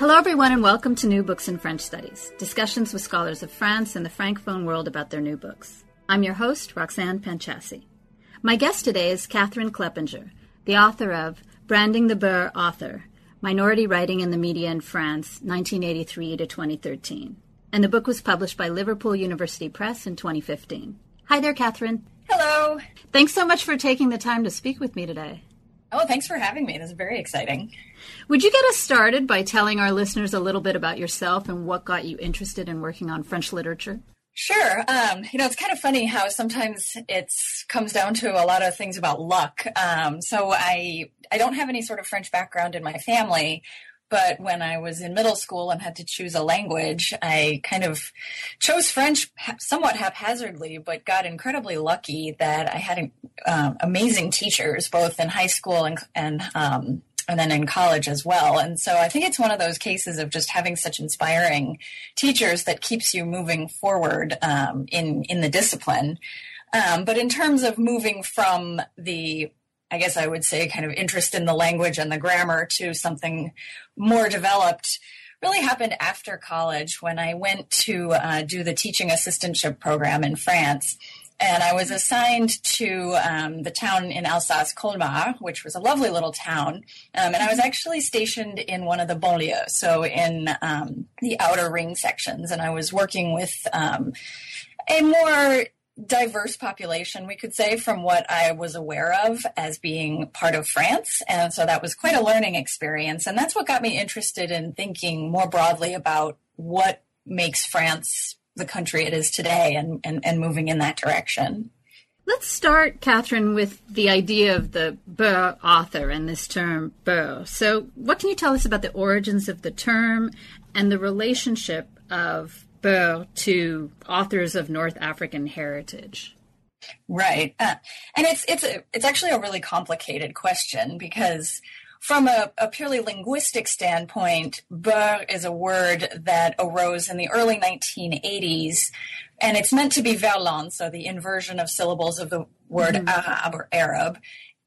Hello, everyone, and welcome to New Books in French Studies, discussions with scholars of France and the Francophone world about their new books. I'm your host, Roxanne Panchasi. My guest today is Catherine Kleppinger, the author of Branding the Beur Author Minority Writing in the Media in France, 1983 to 2013. And the book was published by Liverpool University Press in 2015. Hi there, Catherine. Hello. Thanks so much for taking the time to speak with me today. Oh, thanks for having me. This is very exciting. Would you get us started by telling our listeners a little bit about yourself and what got you interested in working on French literature? Sure. Um, you know, it's kind of funny how sometimes it comes down to a lot of things about luck. Um, so I I don't have any sort of French background in my family, but when I was in middle school and had to choose a language, I kind of chose French somewhat haphazardly, but got incredibly lucky that I had uh, amazing teachers both in high school and and um, and then in college as well. And so I think it's one of those cases of just having such inspiring teachers that keeps you moving forward um, in in the discipline. Um, but in terms of moving from the I guess I would say kind of interest in the language and the grammar to something more developed really happened after college when I went to uh, do the teaching assistantship program in France and I was assigned to um, the town in Alsace, Colmar, which was a lovely little town. Um, and I was actually stationed in one of the banlieues, so in um, the outer ring sections. And I was working with um, a more diverse population, we could say, from what I was aware of as being part of France. And so that was quite a learning experience. And that's what got me interested in thinking more broadly about what makes France the country it is today and, and, and moving in that direction. Let's start, Catherine, with the idea of the beur author and this term beur. So, what can you tell us about the origins of the term and the relationship of to authors of North African heritage? Right, uh, and it's it's a, it's actually a really complicated question because from a, a, purely linguistic standpoint, beur is a word that arose in the early 1980s, and it's meant to be verlan, so the inversion of syllables of the word mm-hmm. Arab or Arab.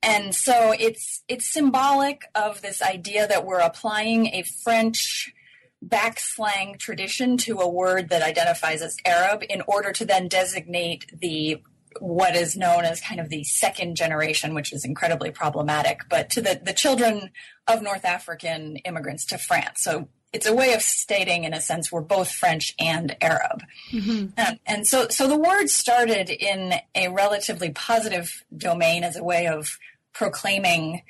And so it's it's symbolic of this idea that we're applying a French backslang tradition to a word that identifies as Arab in order to then designate the what is known as kind of the second generation, which is incredibly problematic, but to the, the children of North African immigrants to France. So it's a way of stating, in a sense, we're both French and Arab. Mm-hmm. Um, and so, so the word started in a relatively positive domain as a way of proclaiming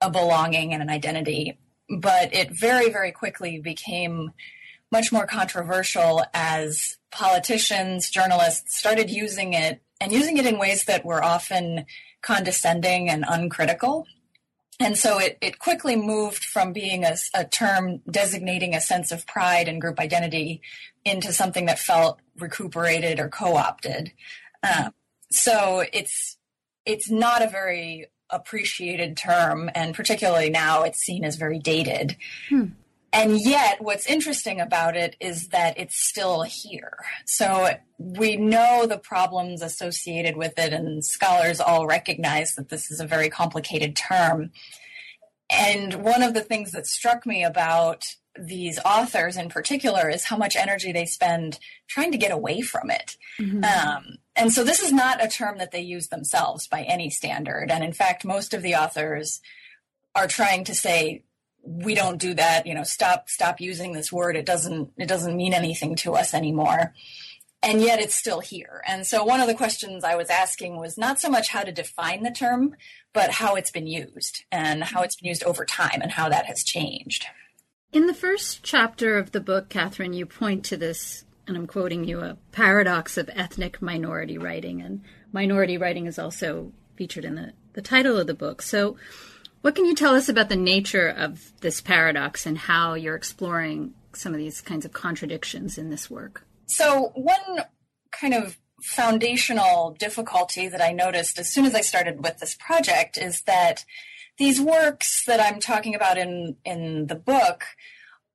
a belonging and an identity. But it very, very quickly became much more controversial as politicians, journalists started using it and using it in ways that were often condescending and uncritical. And so it, it quickly moved from being a, a term designating a sense of pride and group identity into something that felt recuperated or co-opted. Um, so it's it's not a very appreciated term, and particularly now it's seen as very dated. Hmm. And yet, what's interesting about it is that it's still here. So we know the problems associated with it, and scholars all recognize that this is a very complicated term. And one of the things that struck me about these authors in particular is how much energy they spend trying to get away from it. Mm-hmm. Um, and so this is not a term that they use themselves by any standard. And in fact, most of the authors are trying to say we don't do that. You know stop stop using this word. It doesn't it doesn't mean anything to us anymore. And yet it's still here. And so one of the questions i was asking was not so much how to define the term but how it's been used and how it's been used over time and how that has changed. In the first chapter of the book Catherine, you point to this and i'm quoting you a paradox of ethnic minority writing and minority writing is also featured in the, the title of the book so what can you tell us about the nature of this paradox and how you're exploring some of these kinds of contradictions in this work? So, one kind of foundational difficulty that I noticed as soon as I started with this project is that these works that I'm talking about in, in the book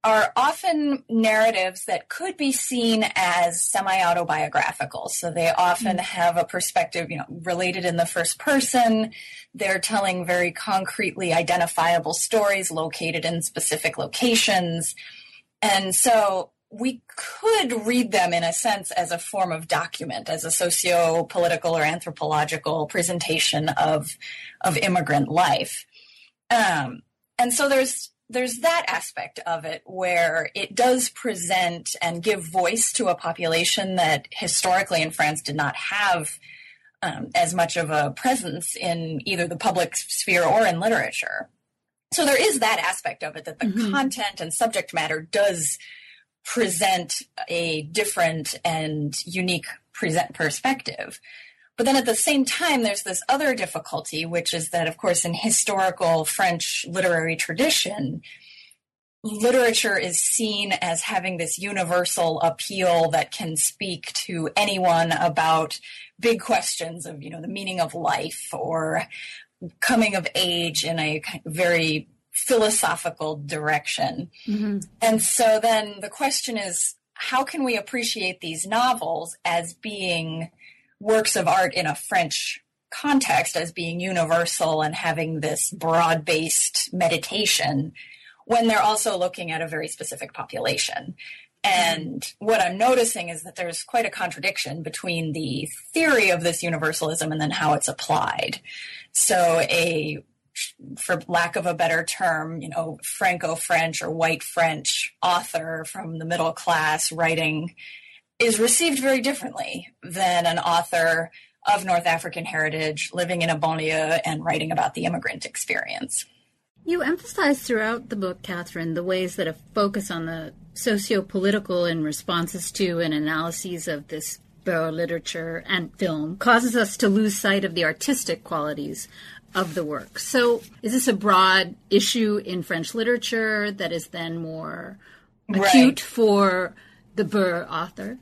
are often narratives that could be seen as semi-autobiographical. So they often mm. have a perspective, you know, related in the first person. They're telling very concretely identifiable stories located in specific locations. And so we could read them in a sense as a form of document, as a socio political or anthropological presentation of, of immigrant life. Um, and so there's there's that aspect of it where it does present and give voice to a population that historically in France did not have um, as much of a presence in either the public sphere or in literature. So there is that aspect of it that the mm-hmm. content and subject matter does present a different and unique present perspective. But then at the same time, there's this other difficulty, which is that, of course, in historical French literary tradition, literature is seen as having this universal appeal that can speak to anyone about big questions of, you know, the meaning of life or coming of age in a very philosophical direction. Mm-hmm. And so then the question is, how can we appreciate these novels as being works of art in a French context as being universal and having this broad based meditation when they're also looking at a very specific population. And what I'm noticing is that there's quite a contradiction between the theory of this universalism and then how it's applied. So a for lack of a better term, you know, Franco French or white French author from the middle class writing is received very differently than an author of North African heritage living in a banlieue and writing about the immigrant experience. You emphasize throughout the book, Catherine, the ways that a focus on the socio political and responses to and analyses of this Beur literature and film causes us to lose sight of the artistic qualities of the work. So, is this a broad issue in French literature that is then more acute right. for the Beur author?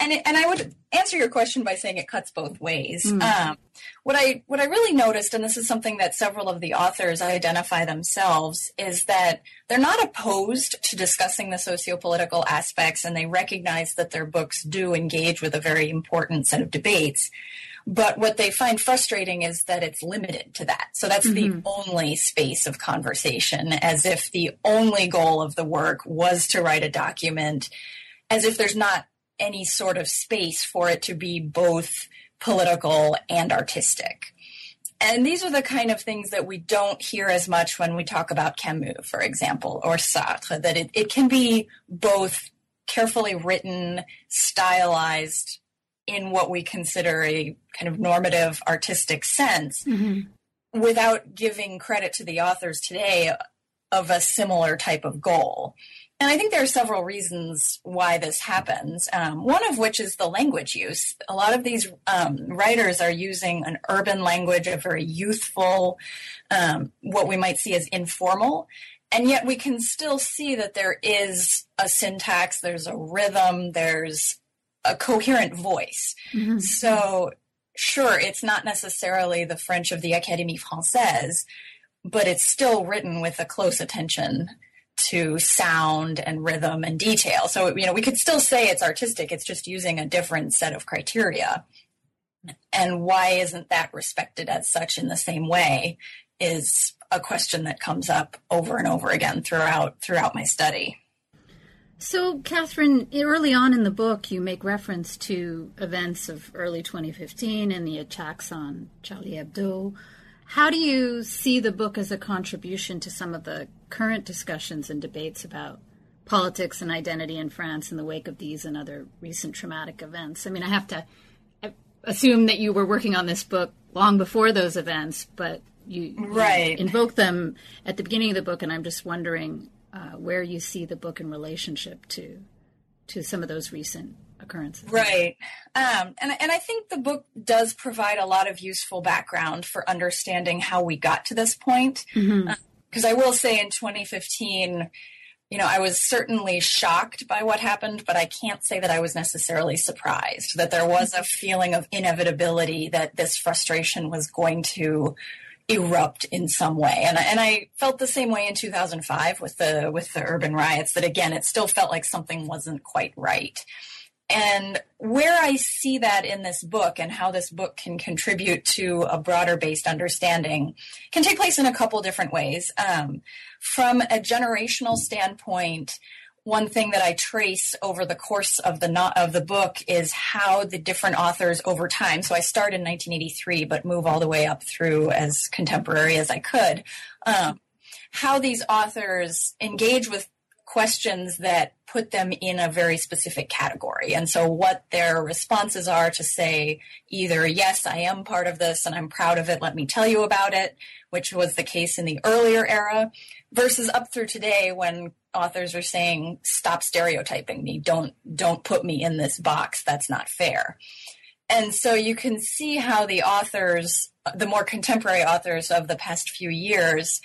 And it, and I would answer your question by saying it cuts both ways. Mm. Um, what I what I really noticed, and this is something that several of the authors identify themselves, is that they're not opposed to discussing the socio-political aspects, and they recognize that their books do engage with a very important set of debates. But what they find frustrating is that it's limited to that. So that's mm-hmm. the only space of conversation, as if the only goal of the work was to write a document, as if there's not any sort of space for it to be both political and artistic. And these are the kind of things that we don't hear as much when we talk about Camus, for example, or Sartre, that it, it can be both carefully written, stylized in what we consider a kind of normative artistic sense, mm-hmm. without giving credit to the authors today of a similar type of goal. And I think there are several reasons why this happens. Um, one of which is the language use. A lot of these um, writers are using an urban language, a very youthful, um, what we might see as informal. And yet we can still see that there is a syntax, there's a rhythm, there's a coherent voice. Mm-hmm. So, sure, it's not necessarily the French of the Académie Française, but it's still written with a close attention to sound and rhythm and detail. So, you know, we could still say it's artistic, it's just using a different set of criteria. And why isn't that respected as such in the same way is a question that comes up over and over again throughout throughout my study. So, Catherine, early on in the book, you make reference to events of early 2015 and the attacks on Charlie Hebdo. How do you see the book as a contribution to some of the current discussions and debates about politics and identity in France in the wake of these and other recent traumatic events? I mean, I have to assume that you were working on this book long before those events, but you, right. you invoke them at the beginning of the book, and I'm just wondering uh, where you see the book in relationship to to some of those recent occurrences. Right. Um, and, and I think the book does provide a lot of useful background for understanding how we got to this point. Mm-hmm. Uh, I will say in 2015, you know, I was certainly shocked by what happened, but I can't say that I was necessarily surprised that there was a feeling of inevitability that this frustration was going to erupt in some way. And, and I felt the same way in 2005 with the, with the urban riots that again, it still felt like something wasn't quite right. And where I see that in this book and how this book can contribute to a broader based understanding can take place in a couple different ways. Um, from a generational standpoint, one thing that I trace over the course of the not, of the book is how the different authors over time. So I start in 1983, but move all the way up through as contemporary as I could. Um, how these authors engage with questions that put them in a very specific category. And so, what their responses are to say either, yes, I am part of this and I'm proud of it, let me tell you about it, which was the case in the earlier era, versus up through today when authors are saying, stop stereotyping me, don't, don't put me in this box, that's not fair. And so you can see how the authors, the more contemporary authors of the past few years,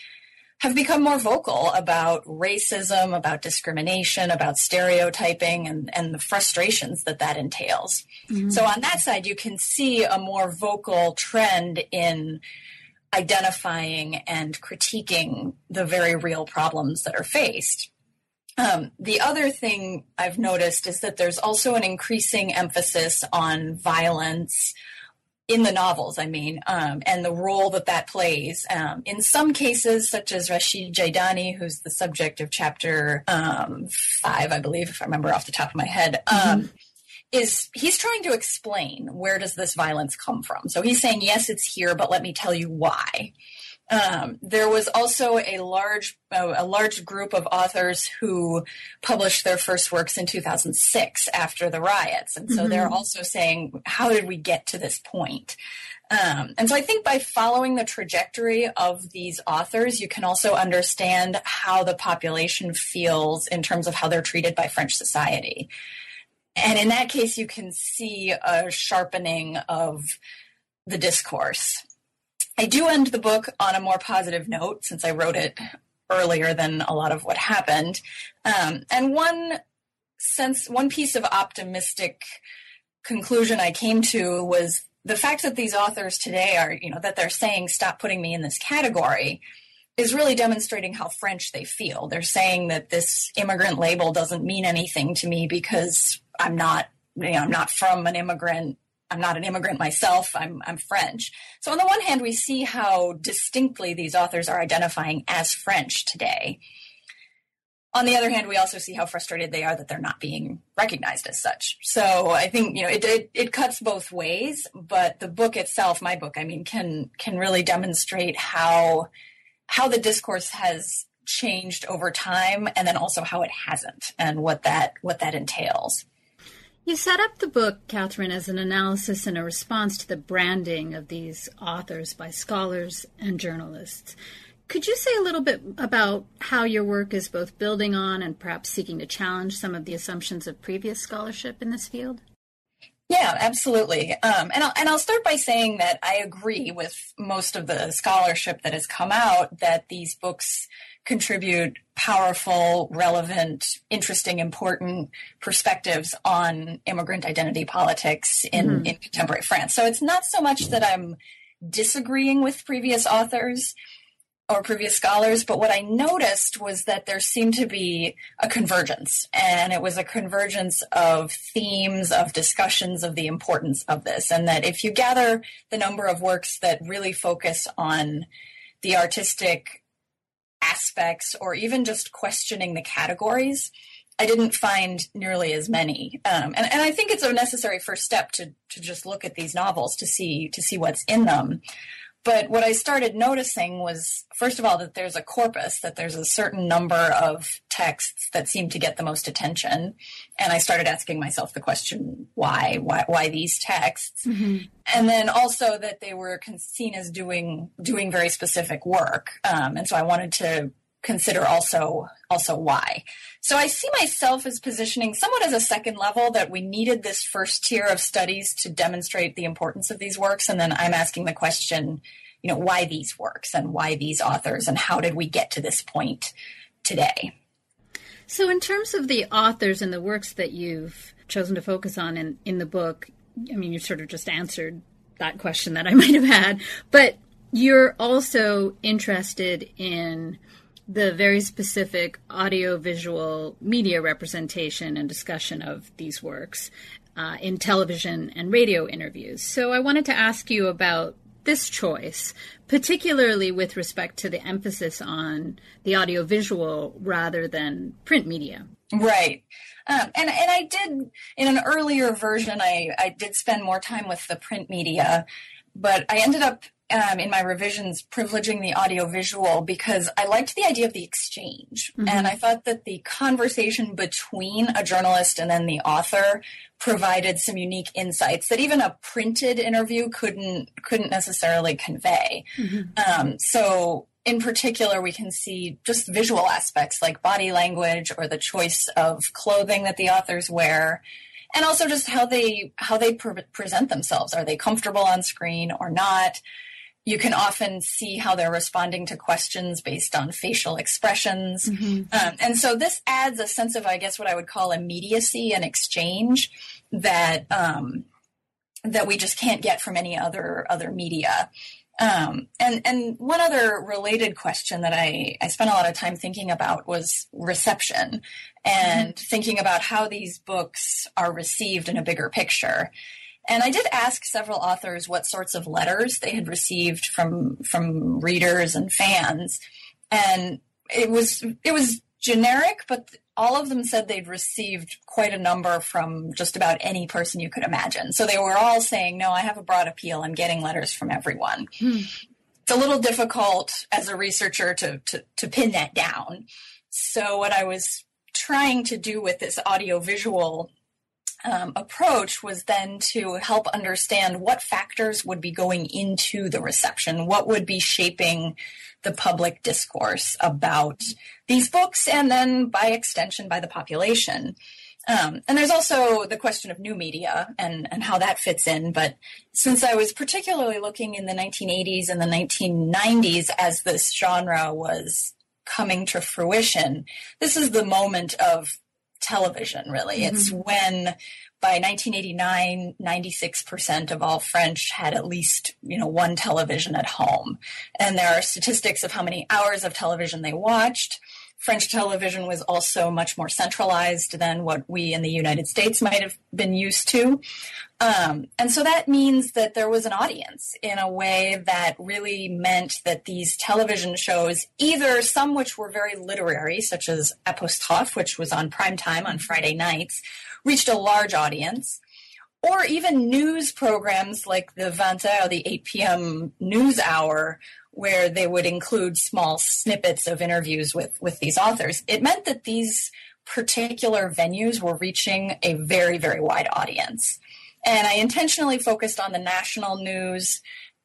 have become more vocal about racism, about discrimination, about stereotyping, and, and the frustrations that that entails. Mm-hmm. So, on that side, you can see a more vocal trend in identifying and critiquing the very real problems that are faced. Um, the other thing I've noticed is that there's also an increasing emphasis on violence, in the novels, I mean, um, and the role that that plays. Um, in some cases, such as Rachid Djaïdani, who's the subject of chapter um, five, I believe, if I remember off the top of my head, um, mm-hmm. is he's trying to explain where does this violence come from. So he's saying, yes, it's here, but let me tell you why. Um, there was also a large uh, a large group of authors who published their first works in 2006 after the riots, and so mm-hmm. they're also saying, "How did we get to this point?" Um, and so I think by following the trajectory of these authors, you can also understand how the population feels in terms of how they're treated by French society. And in that case, you can see a sharpening of the discourse. I do end the book on a more positive note since I wrote it earlier than a lot of what happened. Um, and one sense, one piece of optimistic conclusion I came to was the fact that these authors today are, you know, that they're saying, stop putting me in this category is really demonstrating how French they feel. They're saying that this immigrant label doesn't mean anything to me because I'm not, you know, I'm not from an immigrant I'm not an immigrant myself. I'm, I'm French. So on the one hand, we see how distinctly these authors are identifying as French today. On the other hand, we also see how frustrated they are that they're not being recognized as such. So I think you know it, it, it cuts both ways, but the book itself, my book, I mean, can can really demonstrate how how the discourse has changed over time, and then also how it hasn't, and what that what that entails. You set up the book, Catherine, as an analysis and a response to the branding of these authors by scholars and journalists. Could you say a little bit about how your work is both building on and perhaps seeking to challenge some of the assumptions of previous scholarship in this field? Yeah, absolutely. Um, and, I'll, and I'll start by saying that I agree with most of the scholarship that has come out that these books contribute powerful, relevant, interesting, important perspectives on immigrant identity politics in, mm-hmm. in contemporary France. So it's not so much that I'm disagreeing with previous authors or previous scholars, but what I noticed was that there seemed to be a convergence, and it was a convergence of themes, of discussions of the importance of this, and that if you gather the number of works that really focus on the artistic aspects or even just questioning the categories, I didn't find nearly as many. Um, and, and I think it's a necessary first step to, to just look at these novels to see to see what's in them. But what I started noticing was, first of all, that there's a corpus, that there's a certain number of texts that seem to get the most attention. And I started asking myself the question, why? Why, why these texts? Mm-hmm. And then also that they were seen as doing, doing very specific work. Um, and so I wanted to consider also also why. So I see myself as positioning somewhat as a second level that we needed this first tier of studies to demonstrate the importance of these works and then I'm asking the question, you know, why these works and why these authors and how did we get to this point today? So in terms of the authors and the works that you've chosen to focus on in, in the book, I mean you sort of just answered that question that I might have had, but you're also interested in the very specific audiovisual media representation and discussion of these works uh, in television and radio interviews. So I wanted to ask you about this choice, particularly with respect to the emphasis on the audiovisual rather than print media. Right. Um, and and I did in an earlier version. I I did spend more time with the print media, but I ended up um, in my revisions privileging the audiovisual because I liked the idea of the exchange. Mm-hmm. And I thought that the conversation between a journalist and then the author provided some unique insights that even a printed interview couldn't couldn't necessarily convey. Mm-hmm. Um, so in particular, we can see just visual aspects like body language or the choice of clothing that the authors wear and also just how they how they pre- present themselves are they comfortable on screen or not you can often see how they're responding to questions based on facial expressions. Mm-hmm. Um, and so this adds a sense of, I guess, what I would call immediacy and exchange that um, that we just can't get from any other other media. Um, and and one other related question that I, I spent a lot of time thinking about was reception and mm-hmm. thinking about how these books are received in a bigger picture. And I did ask several authors what sorts of letters they had received from from readers and fans, and it was it was generic, but all of them said they'd received quite a number from just about any person you could imagine. So they were all saying, "No, I have a broad appeal. I'm getting letters from everyone." Hmm. It's a little difficult as a researcher to, to to pin that down. So what I was trying to do with this audio visual um, approach was then to help understand what factors would be going into the reception, what would be shaping the public discourse about these books, and then by extension by the population. Um, and there's also the question of new media and, and how that fits in. But since I was particularly looking in the 1980s and the 1990s as this genre was coming to fruition, this is the moment of television, really. Mm-hmm. It's when by 1989, 96% of all French had at least, you know, one television at home. And there are statistics of how many hours of television they watched. French television was also much more centralized than what we in the United States might have been used to. Um, and so that means that there was an audience in a way that really meant that these television shows, either some which were very literary, such as Apostrophe, which was on prime time on Friday nights, reached a large audience, or even news programs like the 20 or the 8 p.m. news hour, where they would include small snippets of interviews with, with these authors. It meant that these particular venues were reaching a very, very wide audience. And I intentionally focused on the national news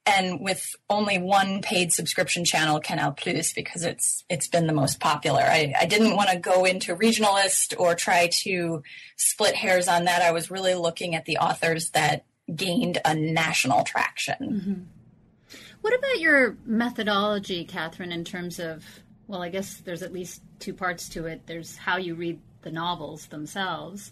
and with only one paid subscription channel, Canal Plus, because it's it's been the most popular. I, I didn't want to go into regionalist or try to split hairs on that. I was really looking at the authors that gained a national traction. Mm-hmm. What about your methodology, Catherine, in terms of well, I guess there's at least two parts to it. There's how you read the novels themselves.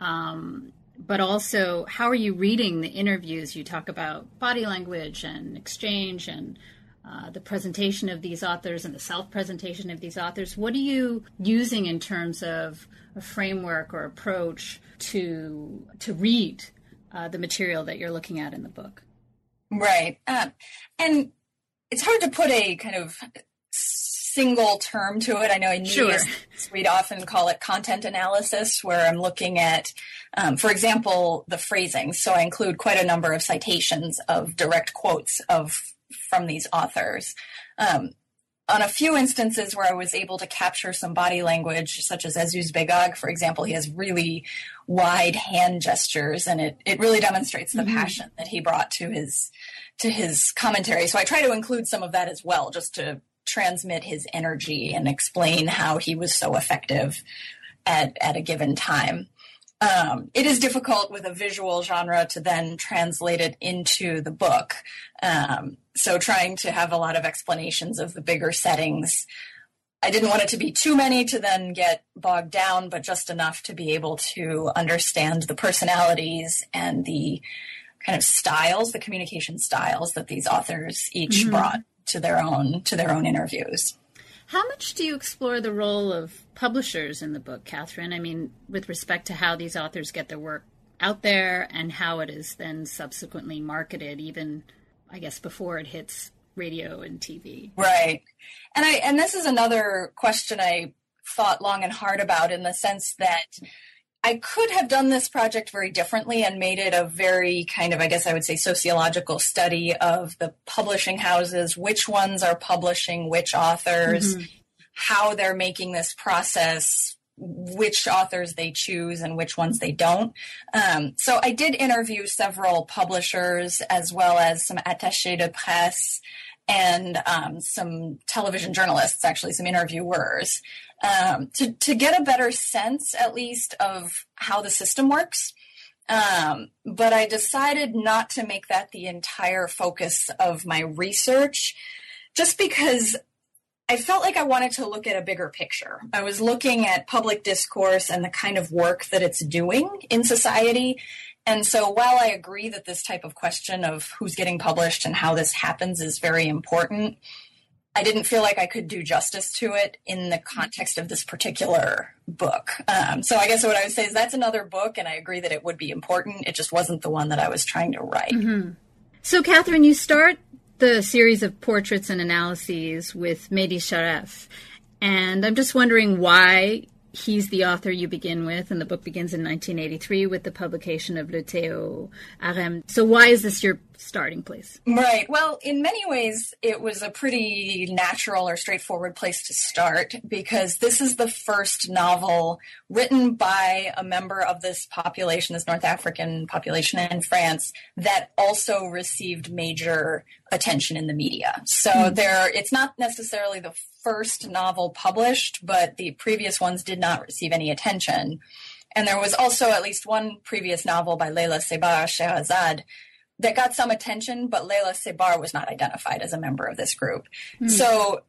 Um, but also how are you reading the interviews? You talk about body language and exchange and uh, the presentation of these authors and the self presentation of these authors. What are you using in terms of a framework or approach to to read uh, the material that you're looking at in the book? Right, uh, and it's hard to put a kind of single term to it. I know in media sure. we'd often call it content analysis, where I'm looking at, um, for example, the phrasing. So I include quite a number of citations of direct quotes of from these authors. Um, on a few instances where I was able to capture some body language, such as Azouz Begag, for example, he has really wide hand gestures, and it, it really demonstrates the mm-hmm. passion that he brought to his to his commentary. So I try to include some of that as well, just to transmit his energy and explain how he was so effective at, at a given time. Um, it is difficult with a visual genre to then translate it into the book. Um, so trying to have a lot of explanations of the bigger settings. I didn't want it to be too many to then get bogged down, but just enough to be able to understand the personalities and the kind of styles, the communication styles that these authors each mm-hmm. brought to their own to their own interviews. How much do you explore the role of publishers in the book, Catherine? I mean, with respect to how these authors get their work out there and how it is then subsequently marketed, even I guess before it hits radio and TV. Right. And I and this is another question I thought long and hard about in the sense that I could have done this project very differently and made it a very kind of, I guess I would say, sociological study of the publishing houses, which ones are publishing which authors, mm-hmm. how they're making this process, which authors they choose and which ones they don't. Um, so I did interview several publishers as well as some attachés de presse and um, some television journalists, actually, some interviewers um, to, to get a better sense, at least, of how the system works. Um, but I decided not to make that the entire focus of my research just because I felt like I wanted to look at a bigger picture. I was looking at public discourse and the kind of work that it's doing in society. And so while I agree that this type of question of who's getting published and how this happens is very important, I didn't feel like I could do justice to it in the context of this particular book. Um, so I guess what I would say is that's another book, and I agree that it would be important. It just wasn't the one that I was trying to write. Mm-hmm. So, Catherine, you start the series of portraits and analyses with Mehdi Charef. And I'm just wondering why he's the author you begin with, and the book begins in 1983 with the publication of Le Thé au Harem. So, why is this your starting place? Right. Well, in many ways, it was a pretty natural or straightforward place to start because this is the first novel written by a member of this population, this North African population in France, that also received major attention in the media. So, mm-hmm. there, it's not necessarily the first novel published, but the previous ones did not receive any attention. And there was also at least one previous novel by Leila Sebbar, Sherazade, that got some attention, but Leila Sebbar was not identified as a member of this group. Mm. So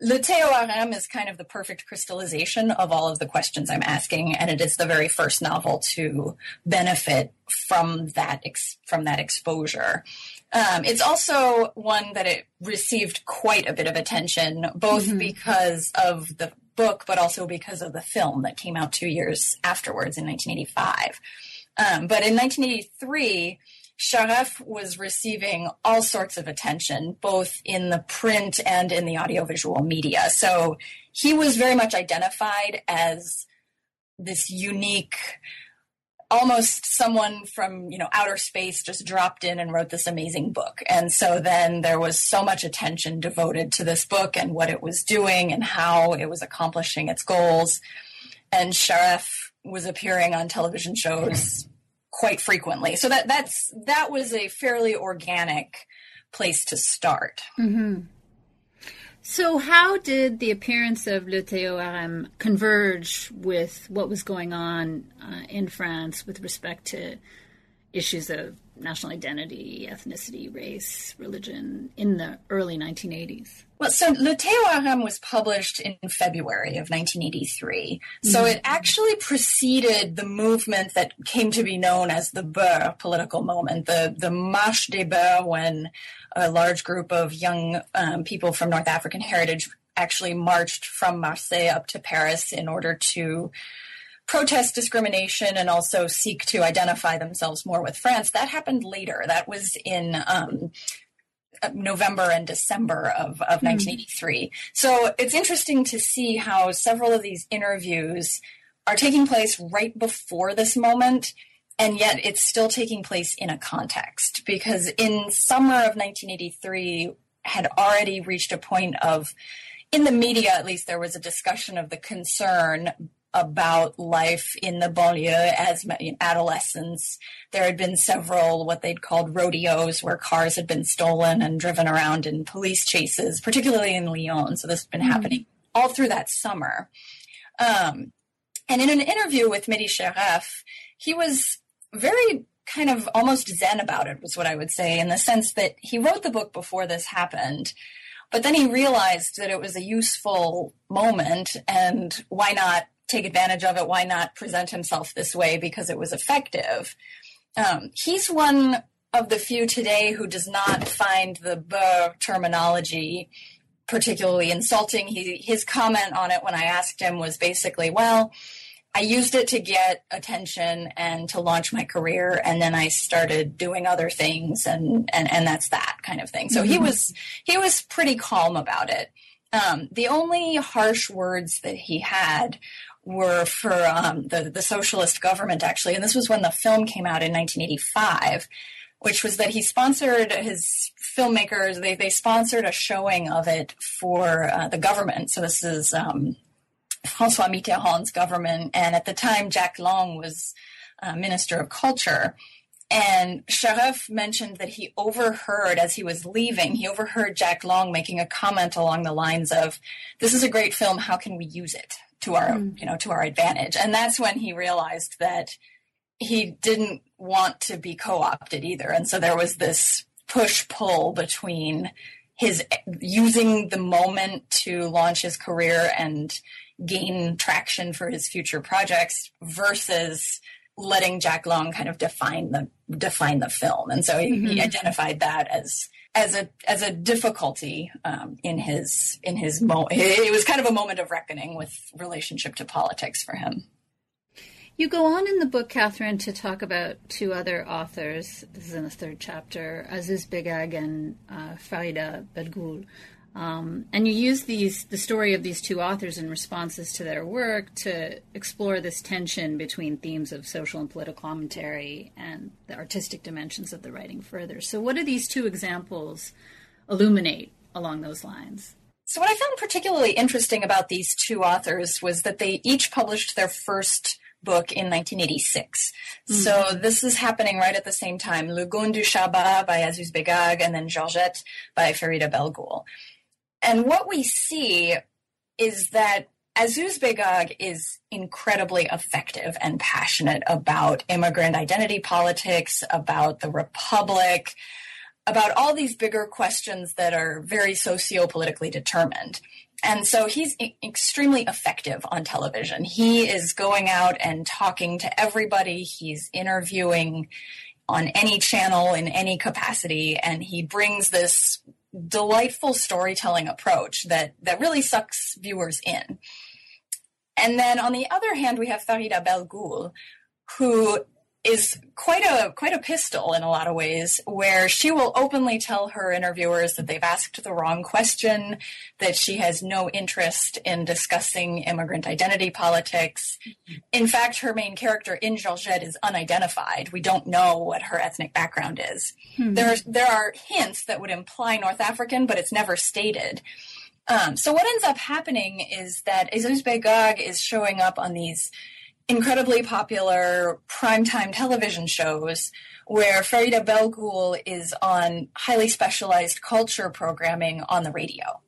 Le Thé au Harem is kind of the perfect crystallization of all of the questions I'm asking, and it is the very first novel to benefit from that ex- from that exposure. Um, it's also one that it received quite a bit of attention, both mm-hmm. because of the book, but also because of the film that came out two years afterwards in 1985. Um, but in 1983, Charef was receiving all sorts of attention, both in the print and in the audiovisual media. So he was very much identified as this unique almost someone from you know outer space just dropped in and wrote this amazing book. And so then there was so much attention devoted to this book and what it was doing and how it was accomplishing its goals. And Charef was appearing on television shows quite frequently. So that that's that was a fairly organic place to start. Mm-hmm. So, how did the appearance of Le Thé au Harem converge with what was going on uh, in France with respect to issues of national identity, ethnicity, race, religion in the early 1980s? Well, so Le Thé au Harem was published in February of 1983. Mm-hmm. So it actually preceded the movement that came to be known as the Beurs political moment, the, the Marche des Beurs, when a large group of young um, people from North African heritage actually marched from Marseille up to Paris in order to protest discrimination and also seek to identify themselves more with France. That happened later. That was in um, November and December of, of mm. 1983. So it's interesting to see how several of these interviews are taking place right before this moment and yet it's still taking place in a context because in summer of 1983 had already reached a point of in the media at least there was a discussion of the concern about life in the banlieue as adolescents. There had been several what they'd called rodeos where cars had been stolen and driven around in police chases, particularly in Lyon. So this has been mm-hmm. happening all through that summer. Um, and in an interview with Mehdi Charef, he was very kind of almost zen about it was what I would say in the sense that he wrote the book before this happened, but then he realized that it was a useful moment and why not take advantage of it? Why not present himself this way because it was effective? Um, he's one of the few today who does not find the Beurs terminology particularly insulting. He, his comment on it when I asked him was basically, well, I used it to get attention and to launch my career, and then I started doing other things, and and and that's that kind of thing. So mm-hmm. he was he was pretty calm about it. Um, the only harsh words that he had were for um, the the socialist government actually, and this was when the film came out in 1985, which was that he sponsored his filmmakers. They they sponsored a showing of it for uh, the government. So this is um, François Mitterrand's government, and at the time Jack Lang was uh, Minister of Culture. And Charef mentioned that he overheard as he was leaving, he overheard Jack Lang making a comment along the lines of, "This is a great film. How can we use it?" to our mm. you know to our advantage and that's when he realized that he didn't want to be co-opted either and so there was this push pull between his using the moment to launch his career and gain traction for his future projects versus letting Jack Lang kind of define the define the film and so he, mm-hmm. he identified that as as a as a difficulty um, in his in his mo- it was kind of a moment of reckoning with relationship to politics for him. You go on in the book, Catherine, to talk about two other authors. This is in the third chapter, Azouz Begag and uh, Farida Belghoul, um, and you use these the story of these two authors in responses to their work to explore this tension between themes of social and political commentary and the artistic dimensions of the writing further. So, what do these two examples illuminate along those lines? So, what I found particularly interesting about these two authors was that they each published their first book in 1986. Mm-hmm. So this is happening right at the same time. Le Gone du Chaâba by Azouz Begag and then Georgette by Farida Belghoul. And what we see is that Azouz Begag is incredibly effective and passionate about immigrant identity politics, about the republic, about all these bigger questions that are very socio-politically determined. And so he's extremely effective on television. He is going out and talking to everybody. He's interviewing on any channel in any capacity, and he brings this delightful storytelling approach that that really sucks viewers in. And then on the other hand, we have Farida Belghoul, who is quite a quite a pistol in a lot of ways where she will openly tell her interviewers that they've asked the wrong question that she has no interest in discussing immigrant identity politics. In fact her main character in Georgette is unidentified. We don't know what her ethnic background is. Hmm. there's there are hints that would imply north african but it's never stated. Um, so what ends up happening is that Azouz Begag is showing up on these incredibly popular primetime television shows where Farida Belghoul is on highly specialized culture programming on the radio.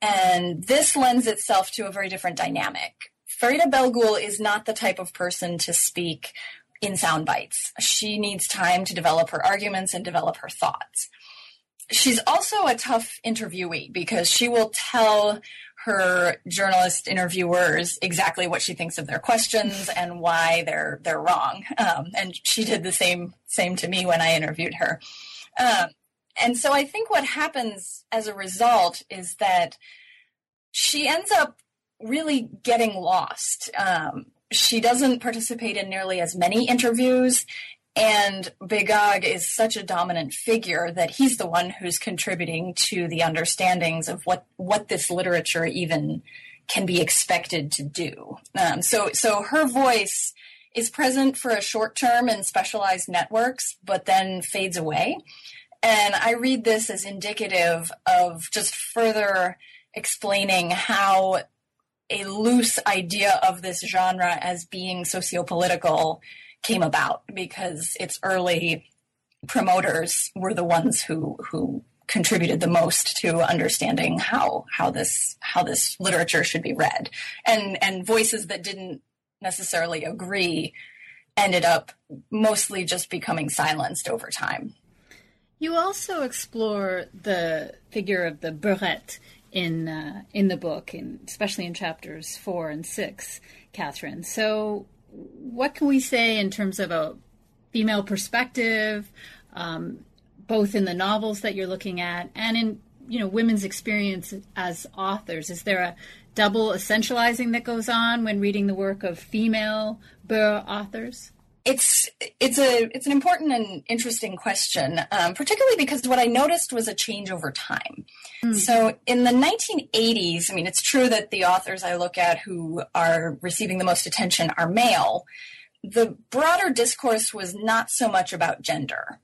And this lends itself to a very different dynamic. Farida Belghoul is not the type of person to speak in sound bites. She needs time to develop her arguments and develop her thoughts. She's also a tough interviewee because she will tell her journalist interviewers exactly what she thinks of their questions and why they're they're wrong. Um, and she did the same same to me when I interviewed her. Um, and so I think what happens as a result is that she ends up really getting lost. Um, she doesn't participate in nearly as many interviews and Begag is such a dominant figure that he's the one who's contributing to the understandings of what, what this literature even can be expected to do. Um, so, so her voice is present for a short term in specialized networks, but then fades away. And I read this as indicative of just further explaining how a loose idea of this genre as being sociopolitical came about because its early promoters were the ones who who contributed the most to understanding how how this how this literature should be read and and voices that didn't necessarily agree ended up mostly just becoming silenced over time you also explore the figure of the beurette in uh, in the book, in, especially in chapters four and six, Catherine. So, what can we say in terms of a female perspective, um, both in the novels that you're looking at and in you know women's experience as authors? Is there a double essentializing that goes on when reading the work of female Beur authors? It's it's a it's an important and interesting question, um, particularly because what I noticed was a change over time. Mm. So in the 1980s, I mean, it's true that the authors I look at who are receiving the most attention are male. The broader discourse was not so much about gender.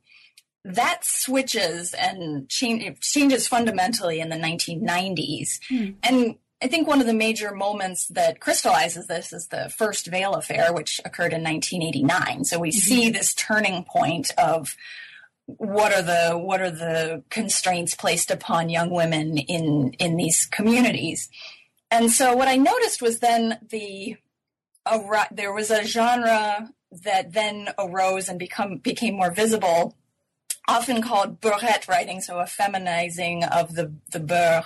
That switches and change, changes fundamentally in the 1990s. Mm. And I think one of the major moments that crystallizes this is the first Veil affair, which occurred in 1989. So we mm-hmm. see this turning point of what are the what are the constraints placed upon young women in in these communities. And so what I noticed was then the uh, there was a genre that then arose and become became more visible often called beurette writing, so a feminizing of the the beur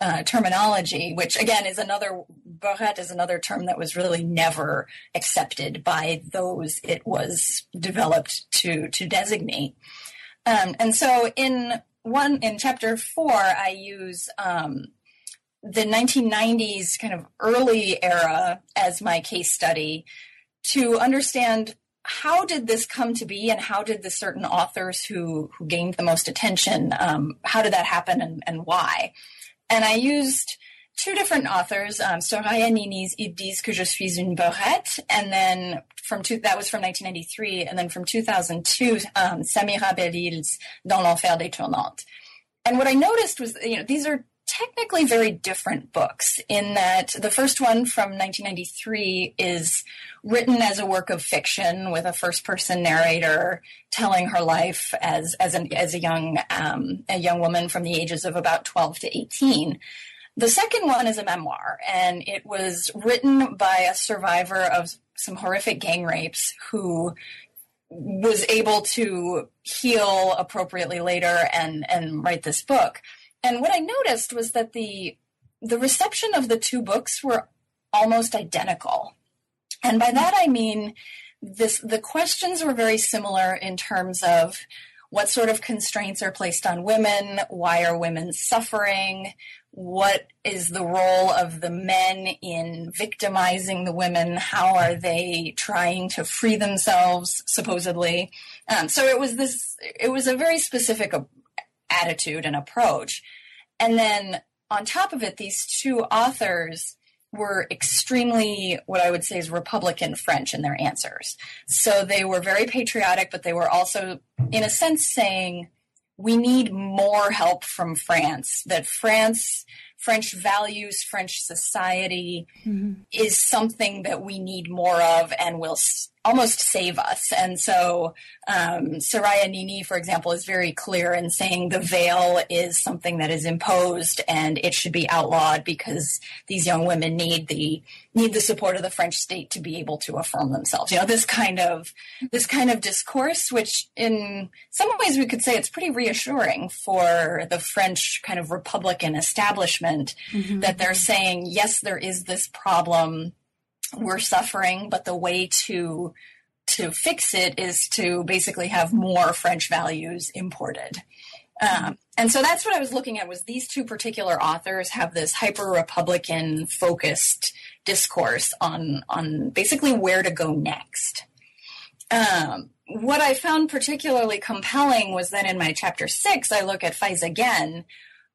uh, terminology, which again is another beurette is another term that was really never accepted by those it was developed to to designate. Um, and so in one in chapter four, I use um, the 1990s kind of early era as my case study to understand how did this come to be and how did the certain authors who who gained the most attention um, how did that happen and, and why? And i used two different authors um, soraya nini's ils disent que je suis une beurette and then from two, that was from 1993 and then from 2002 um, samira bellil's dans l'enfer des tournantes. And what i noticed was you know these are technically very different books in that the first one from 1993 is written as a work of fiction with a first person narrator telling her life as as, an, as a young um, a young woman from the ages of about 12 to 18 the second one is a memoir and it was written by a survivor of some horrific gang rapes who was able to heal appropriately later and and write this book and what I noticed was that the the reception of the two books were almost identical. And by that I mean this the questions were very similar in terms of what sort of constraints are placed on women, why are women suffering, what is the role of the men in victimizing the women, how are they trying to free themselves supposedly. Um, so it was this it was a very specific attitude and approach. And then on top of it, these two authors were extremely what I would say is Republican French in their answers. So they were very patriotic, but they were also, in a sense, saying, we need more help from France, that France French values, French society mm-hmm. is something that we need more of and will almost save us. And so um, Soraya Nini, for example, is very clear in saying the veil is something that is imposed and it should be outlawed because these young women need the need the support of the French state to be able to affirm themselves. You know, this kind of this kind of discourse, which in some ways we could say it's pretty reassuring for the French kind of Republican establishment mm-hmm. that they're saying, yes, there is this problem we're suffering, but the way to to fix it is to basically have more French values imported. Um, and so that's what I was looking at was these two particular authors have this hyper Republican focused discourse on on basically where to go next. Um, what I found particularly compelling was that in my chapter six, I look at Faiza Guène,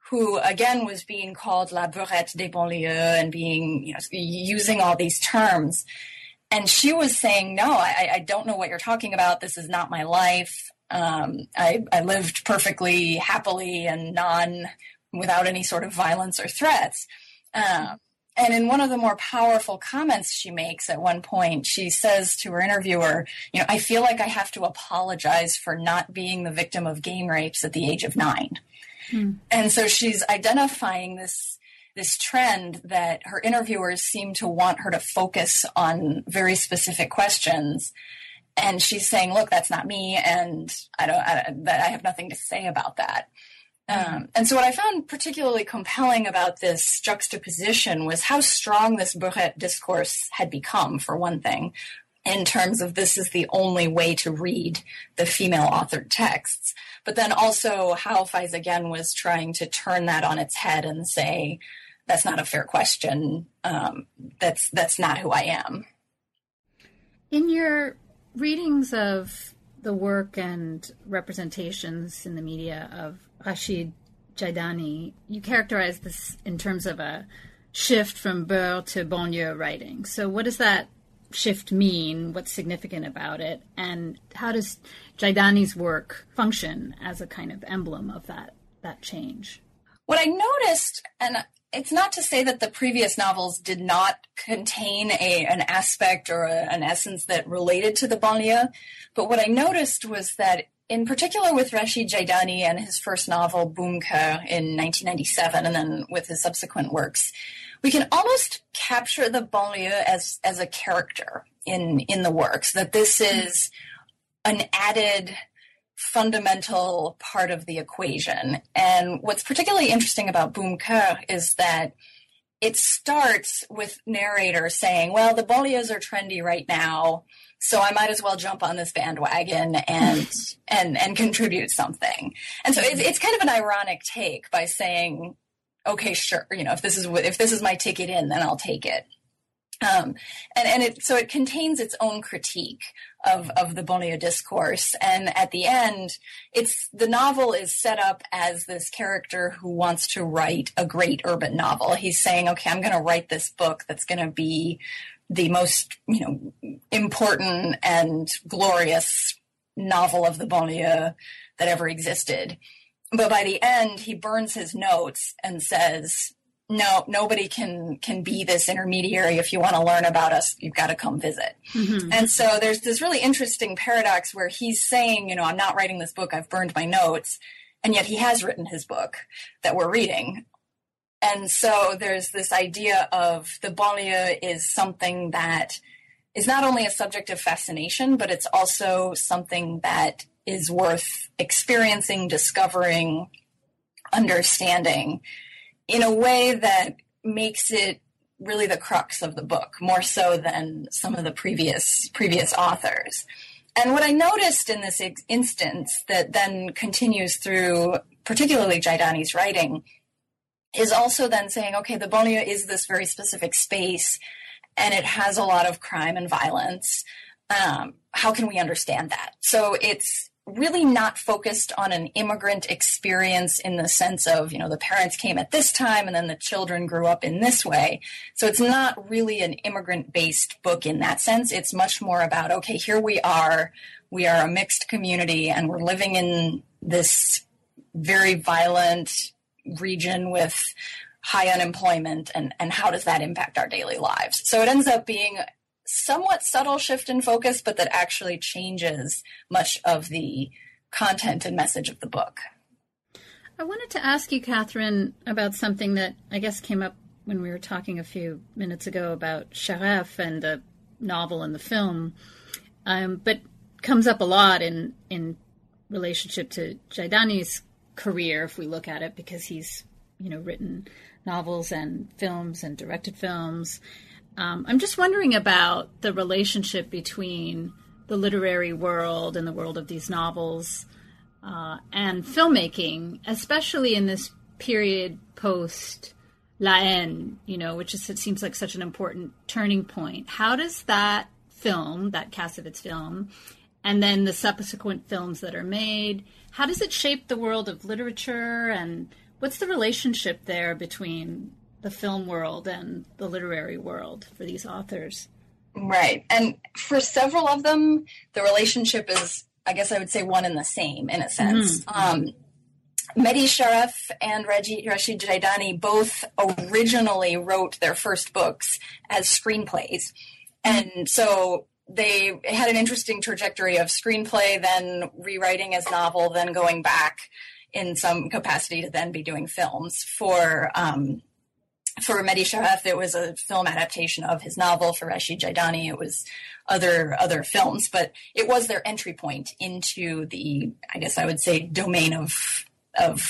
who again was being called La Beurette des banlieues and being, you know, using all these terms. And she was saying, no, I, I don't know what you're talking about. This is not my life. Um, I, I lived perfectly happily and non, without any sort of violence or threats. Um, and in one of the more powerful comments she makes at one point, she says to her interviewer, You know, I feel like I have to apologize for not being the victim of gang rapes at the age of nine. Hmm. And so she's identifying this this trend that her interviewers seem to want her to focus on very specific questions and she's saying look that's not me and i don't I, that i have nothing to say about that hmm. um, and so what i found particularly compelling about this juxtaposition was how strong this beurette discourse had become for one thing in terms of this is the only way to read the female authored texts but then also how Faiza Guène was trying to turn that on its head and say, that's not a fair question. Um, that's that's not who I am. In your readings of the work and representations in the media of Rachid Djaïdani, you characterize this in terms of a shift from Beur to banlieue writing. So, what does that shift mean? What's significant about it? And how does Djaïdani's work function as a kind of emblem of that, that change? What I noticed, and it's not to say that the previous novels did not contain a, an aspect or a, an essence that related to the banlieue, but what I noticed was that in particular with Rachid Djaïdani and his first novel, Boumkœur, in 1997, and then with his subsequent works, we can almost capture the banlieue as, as a character in, in the works, that this is an added fundamental part of the equation. And what's particularly interesting about Boumkœur is that it starts with narrator saying, well, the banlieues are trendy right now, so I might as well jump on this bandwagon and and and contribute something. And so it's, it's kind of an ironic take by saying, okay, sure, you know, if this is if this is my ticket in, then I'll take it. Um, and and it so it contains its own critique of of the banlieue discourse. And at the end, it's the novel is set up as this character who wants to write a great urban novel. He's saying, okay, I'm going to write this book that's going to be the most you know important and glorious novel of the banlieue that ever existed. But by the end, he burns his notes and says, no nobody can can be this intermediary. If you want to learn about us you've got to come visit. Mm-hmm. and so there's this really interesting paradox where he's saying you know i'm not writing this book. I've burned my notes. And yet he has written his book that we're reading. And so there's this idea of the banlieue is something that is not only a subject of fascination but it's also something that is worth experiencing discovering understanding in a way that makes it really the crux of the book, more so than some of the previous previous authors. And what I noticed in this instance that then continues through particularly Djaïdani's writing is also then saying, okay, the banlieue is this very specific space and it has a lot of crime and violence. Um, how can we understand that? So it's really not focused on an immigrant experience in the sense of, you know, the parents came at this time and then the children grew up in this way. So it's not really an immigrant based book in that sense. It's much more about, okay, here we are. We are a mixed community and we're living in this very violent region with high unemployment and, and how does that impact our daily lives? So it ends up being somewhat subtle shift in focus, but that actually changes much of the content and message of the book. I wanted to ask you, Catherine, about something that I guess came up when we were talking a few minutes ago about Charef and the novel and the film, um, but comes up a lot in in relationship to Djaïdani's career, if we look at it, because he's you know written novels and films and directed films. Um, I'm just wondering about the relationship between the literary world and the world of these novels uh, and filmmaking, especially in this period post La Haine, you know, which is, it seems like such an important turning point. How does that film, that Kassovitz film, and then the subsequent films that are made, how does it shape the world of literature and what's the relationship there between the film world and the literary world for these authors. Right. And for several of them, the relationship is, I guess I would say, one and the same in a sense. Mm-hmm. Um, Mehdi Charef and Rachid Djaïdani both originally wrote their first books as screenplays. And so they had an interesting trajectory of screenplay, then rewriting as novel, then going back in some capacity to then be doing films. For um, for Mehdi Charef, it was a film adaptation of his novel. For Rachid Djaïdani, it was other other films, but it was their entry point into the, I guess I would say, domain of of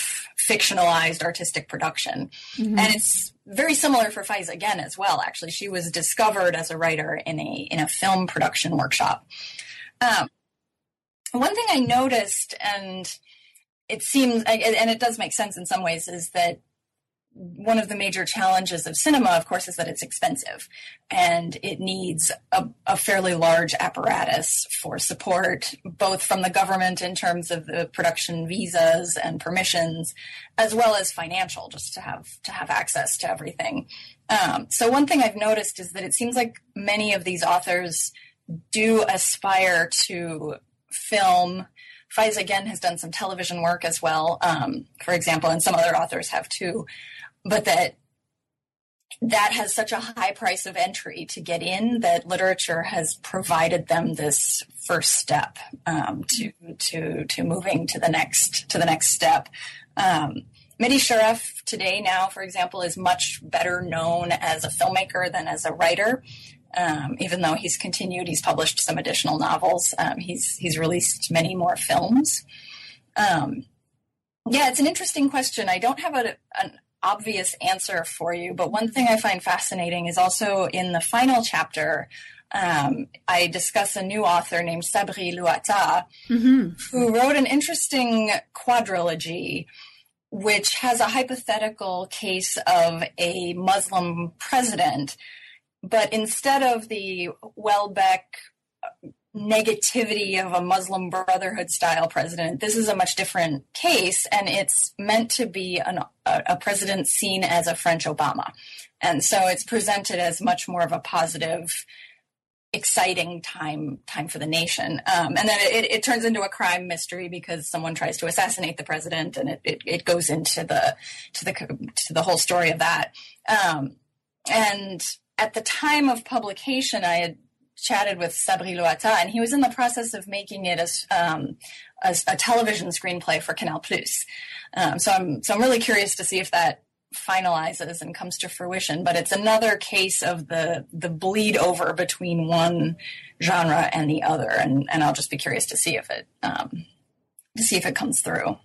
fictionalized artistic production. Mm-hmm. And it's very similar for Faiza Guène as well. Actually, she was discovered as a writer in a in a film production workshop. Um, one thing I noticed, and it seems, and it does make sense in some ways, is that one of the major challenges of cinema, of course, is that it's expensive and it needs a, a, fairly large apparatus for support, both from the government in terms of the production visas and permissions, as well as financial, just to have to have access to everything. Um, so one thing I've noticed is that it seems like many of these authors do aspire to film. Faiza Guène has done some television work as well, um, for example, and some other authors have too but that that has such a high price of entry to get in that literature has provided them this first step um, to to to moving to the next to the next step. Um, Mehdi Charef today now, for example, is much better known as a filmmaker than as a writer. Um, even though he's continued, he's published some additional novels. Um, he's he's released many more films. Um, yeah, it's an interesting question. I don't have a, an obvious answer for you. But one thing I find fascinating is also in the final chapter, um, I discuss a new author named Sabri Louatah, mm-hmm. who wrote an interesting quadrilogy, which has a hypothetical case of a Muslim president. But instead of the Houellebecq negativity of a Muslim Brotherhood style president. This is a much different case, and it's meant to be an, a, a, president seen as a French Obama. And so it's presented as much more of a positive, exciting time time for the nation. Um, and then it, it, turns into a crime mystery because someone tries to assassinate the president, and it, it, it goes into the to the to the whole story of that. Um, and at the time of publication, I had chatted with Sabri Louatah, and he was in the process of making it as um, a, a, television screenplay for Canal Plus. Um, so I'm so I'm really curious to see if that finalizes and comes to fruition. But it's another case of the the bleed over between one genre and the other, and and I'll just be curious to see if it um, to see if it comes through.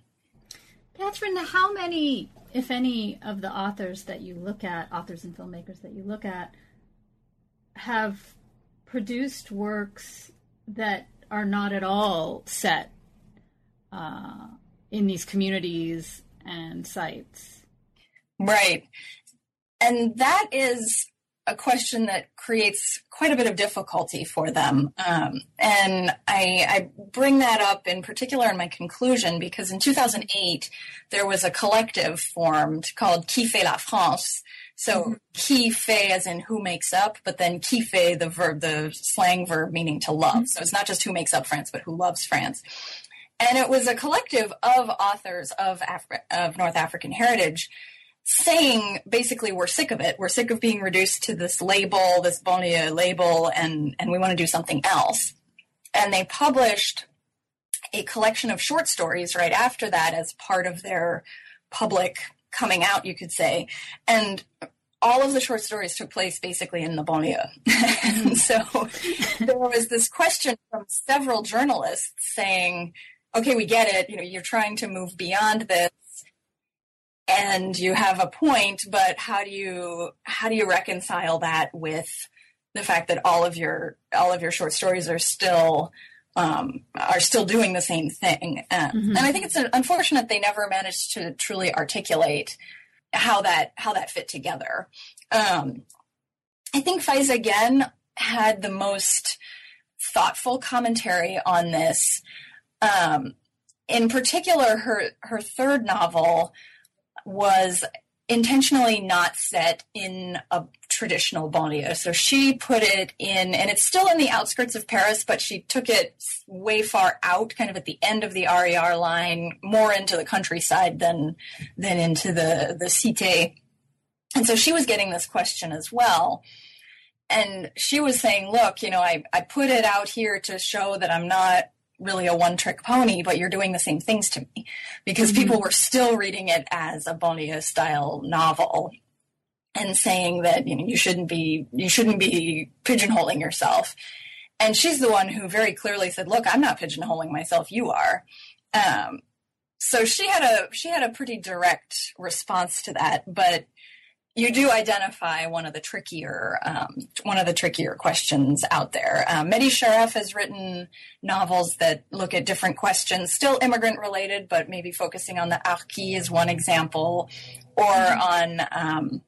Catherine, how many, if any, of the authors that you look at, authors and filmmakers that you look at, have produced works that are not at all set uh, in these communities and sites. Right. And that is a question that creates quite a bit of difficulty for them. Um, and I, I, bring that up in particular in my conclusion because in 2008, there was a collective formed called Qui fait la France, so mm-hmm. qui fait as in who makes up, but then kiffe the verb, the slang verb meaning to love. Mm-hmm. So it's not just who makes up France, but who loves France. And it was a collective of authors of Afri- of North African heritage saying basically we're sick of it. We're sick of being reduced to this label, this banlieue label, and and we want to do something else. And they published a collection of short stories right after that as part of their public coming out, you could say. And all of the short stories took place basically in the banlieue. and hmm. so there was this question from several journalists saying, okay, we get it. You know, you're trying to move beyond this and you have a point, but how do you, how do you reconcile that with the fact that all of your, all of your short stories are still um, are still doing the same thing. Um, mm-hmm. And I think it's unfortunate they never managed to truly articulate how that how that fit together. Um, I think Faiza Guène had the most thoughtful commentary on this. Um, in particular, her her third novel was intentionally not set in a traditional banlieue. So she put it in, and it's still in the outskirts of Paris, but she took it way far out, kind of at the end of the RER line, more into the countryside than than into the the cité. And so she was getting this question as well. And she was saying, look, you know, I, I put it out here to show that I'm not really a one trick pony, but you're doing the same things to me because mm-hmm. people were still reading it as a banlieue style novel and saying that you know you shouldn't be you shouldn't be pigeonholing yourself. And she's the one who very clearly said, "Look, I'm not pigeonholing myself. You are." Um, so she had a she had a pretty direct response to that, but you do identify one of the trickier um, one of the trickier questions out there. Um, Mehdi Charef has written novels that look at different questions, still immigrant related, but maybe focusing on the Harki is one example, or on um,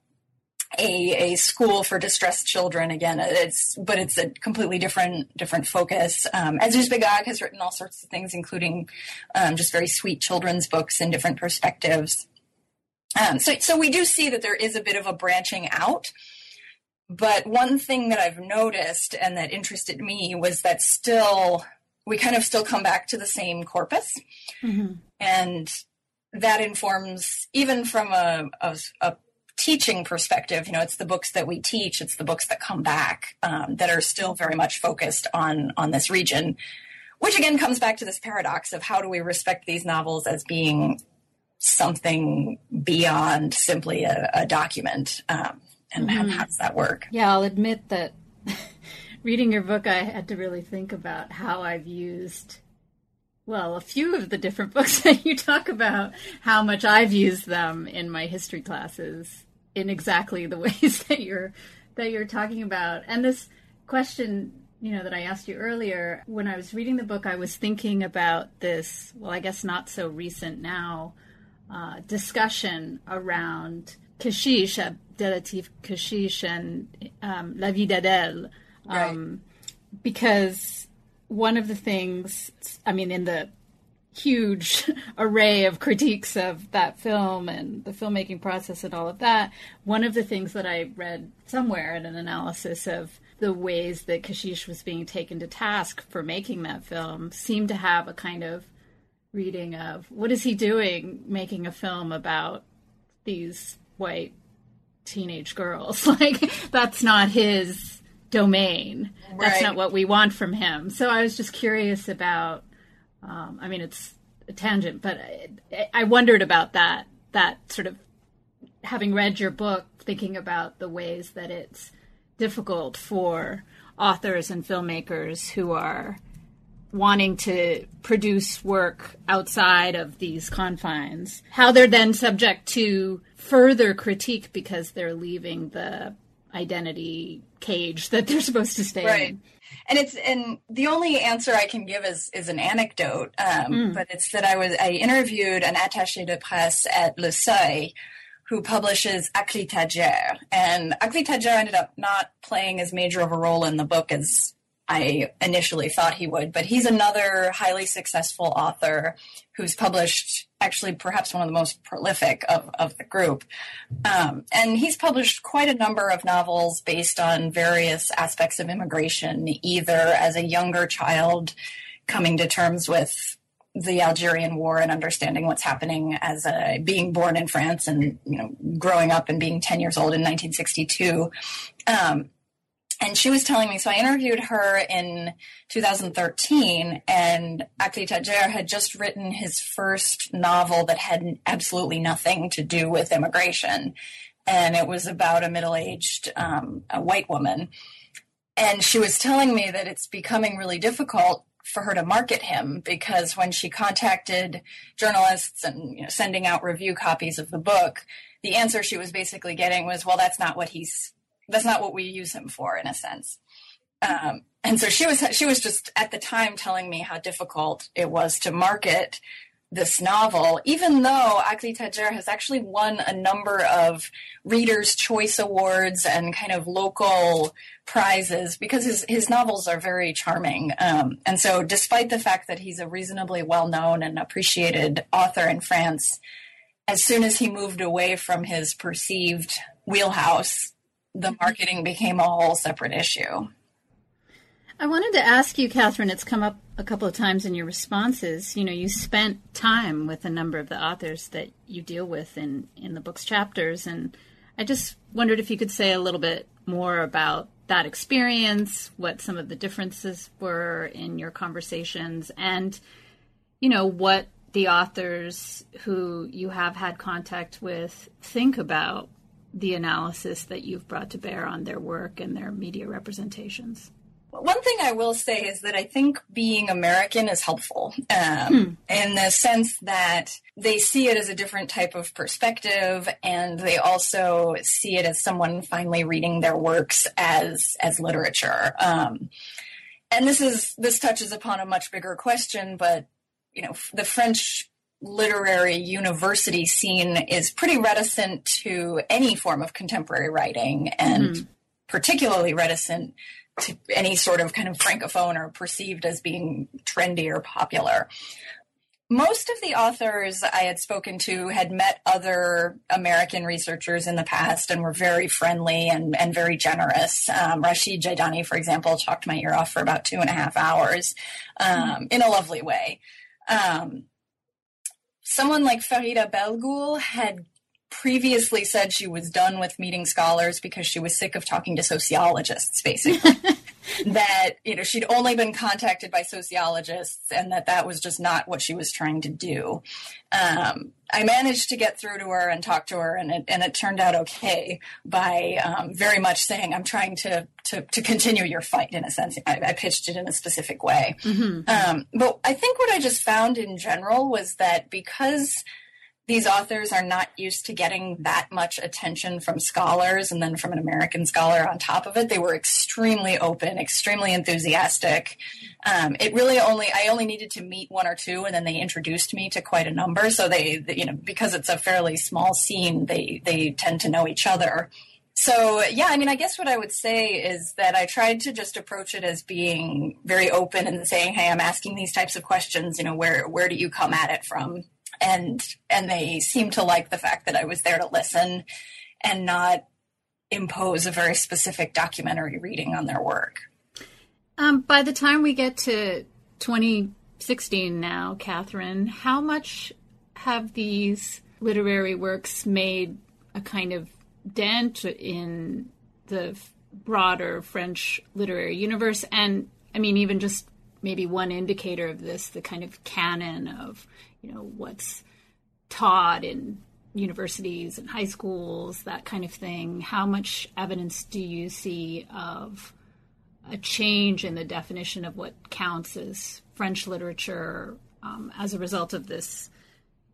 a, a school for distressed children. Again, it's but it's a completely different different focus. Um, Begag has written all sorts of things, including um, just very sweet children's books and different perspectives. Um, so, so we do see that there is a bit of a branching out. But one thing that I've noticed and that interested me was that still we kind of still come back to the same corpus, mm-hmm. and that informs even from a, a, a, teaching perspective. You know, it's the books that we teach, it's the books that come back um, that are still very much focused on on this region, which again comes back to this paradox of how do we respect these novels as being something beyond simply a, a document. Um, and, mm-hmm. how does that work? Yeah, I'll admit that reading your book, I had to really think about how I've used, well, a few of the different books that you talk about, how much I've used them in my history classes in exactly the ways that you're that you're talking about. And this question, you know, that I asked you earlier, when I was reading the book, I was thinking about this, well, I guess not so recent now, uh, discussion around Kechiche, Abdellatif Kechiche, and um, La Vie d'Adèle. Um, right. Because one of the things, I mean, in the huge array of critiques of that film and the filmmaking process and all of that, one of the things that I read somewhere in an analysis of the ways that Kechiche was being taken to task for making that film seemed to have a kind of reading of what is he doing making a film about these white teenage girls? Like that's not his domain. Right. that's not what we want from him. So i was just curious about um, i mean it's a tangent but I, I wondered about that that sort of having read your book thinking about the ways that it's difficult for authors and filmmakers who are wanting to produce work outside of these confines, how they're then subject to further critique because they're leaving the identity cage that they're supposed to stay right. in. And it's and the only answer I can give is is an anecdote, um, mm. but it's that I was I interviewed an attaché de presse at Le Seuil who publishes Akli and Akli Tadjer ended up not playing as major of a role in the book as I initially thought he would, but he's another highly successful author who's published actually perhaps one of the most prolific of, of the group. Um, and he's published quite a number of novels based on various aspects of immigration, either as a younger child coming to terms with the Algerian War and understanding what's happening as a being born in France and you know growing up and being 10 years old in 1962 um, and she was telling me so i interviewed her in 2013 and akli tadjer had just written his first novel that had absolutely nothing to do with immigration. And it was about a middle-aged um, a white woman. And she was telling me that it's becoming really difficult for her to market him because when she contacted journalists and you know, sending out review copies of the book the answer she was basically getting was well that's not what he's that's not what we use him for in a sense um, and so she was she was just at the time telling me how difficult it was to market this novel, even though Akli Tadjer has actually won a number of Reader's Choice Awards and kind of local prizes because his, his novels are very charming. Um, and so, despite the fact that he's a reasonably well known and appreciated author in France, as soon as he moved away from his perceived wheelhouse, the marketing became a whole separate issue. I wanted to ask you, Catherine, it's come up a couple of times in your responses. You know, you spent time with a number of the authors that you deal with in, in the book's chapters, and I just wondered if you could say a little bit more about that experience, what some of the differences were in your conversations, and, you know, what the authors who you have had contact with think about the analysis that you've brought to bear on their work and their media representations? One thing I will say is that I think being American is helpful um, hmm. in the sense that they see it as a different type of perspective, and they also see it as someone finally reading their works as as literature. Um, and this is this touches upon a much bigger question, but you know, the French literary university scene is pretty reticent to any form of contemporary writing, and mm-hmm. particularly reticent to any sort of kind of francophone or perceived as being trendy or popular. Most of the authors I had spoken to had met other American researchers in the past and were very friendly and, and very generous. Um, Rachid Djaïdani, for example, talked my ear off for about two and a half hours um, in a lovely way. Um, someone like Farida Belghoul had previously said she was done with meeting scholars because she was sick of talking to sociologists, basically. that, you know, she'd only been contacted by sociologists and that that was just not what she was trying to do. Um, I managed to get through to her and talk to her, and it, and it turned out okay by um, very much saying, I'm trying to, to, to, continue your fight in a sense. I, I pitched it in a specific way. Mm-hmm. Um, but I think what I just found in general was that because these authors are not used to getting that much attention from scholars and then from an American scholar on top of it. They were extremely open, extremely enthusiastic. Um, it really only, I only needed to meet one or two and then they introduced me to quite a number. So they, you know, because it's a fairly small scene, they, they tend to know each other. So yeah, I mean, I guess what I would say is that I tried to just approach it as being very open and saying, "Hey, I'm asking these types of questions. You know, where where do you come at it from?" And and they seemed to like the fact that I was there to listen and not impose a very specific documentary reading on their work. Um, by the time we get to 2016 now, Catherine, how much have these literary works made a kind of dent in the broader French literary universe? And I mean, even just maybe one indicator of this, the kind of canon of you know what's taught in universities and high schools, that kind of thing. How much evidence do you see of a change in the definition of what counts as French literature um, as a result of this,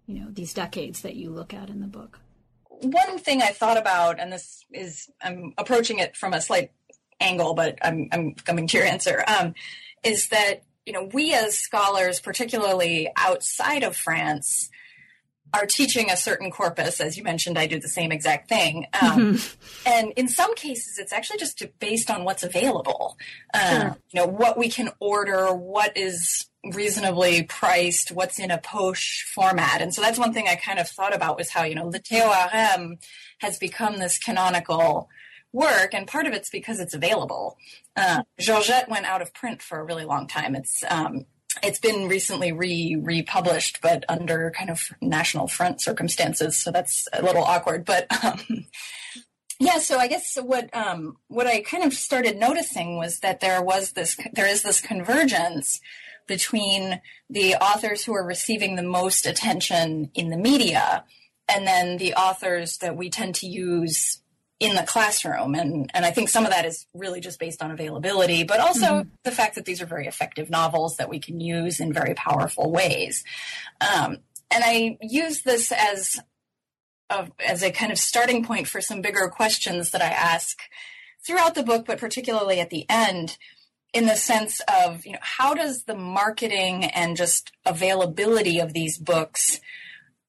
you know, these decades that you look at in the book? One thing I thought about, and this is I'm approaching it from a slight angle, but I'm I'm coming to your answer, um, is that you know, we as scholars, particularly outside of France, are teaching a certain corpus. As you mentioned, I do the same exact thing. Um, mm-hmm. And in some cases, it's actually just based on what's available. Uh, sure. You know, what we can order, what is reasonably priced, what's in a poche format. And so that's one thing I kind of thought about was how, you know, the Thé au Harem has become this canonical work, and part of it's because it's available. Uh, Georgette went out of print for a really long time. It's um, it's been recently re republished, but under kind of national front circumstances, so that's a little awkward. But um, yeah, so I guess what um, what I kind of started noticing was that there was this there is this convergence between the authors who are receiving the most attention in the media and then the authors that we tend to use in the classroom. And, and I think some of that is really just based on availability, but also mm-hmm. the fact that these are very effective novels that we can use in very powerful ways. Um, and I use this as a, as a kind of starting point for some bigger questions that I ask throughout the book, but particularly at the end in the sense of, you know, how does the marketing and just availability of these books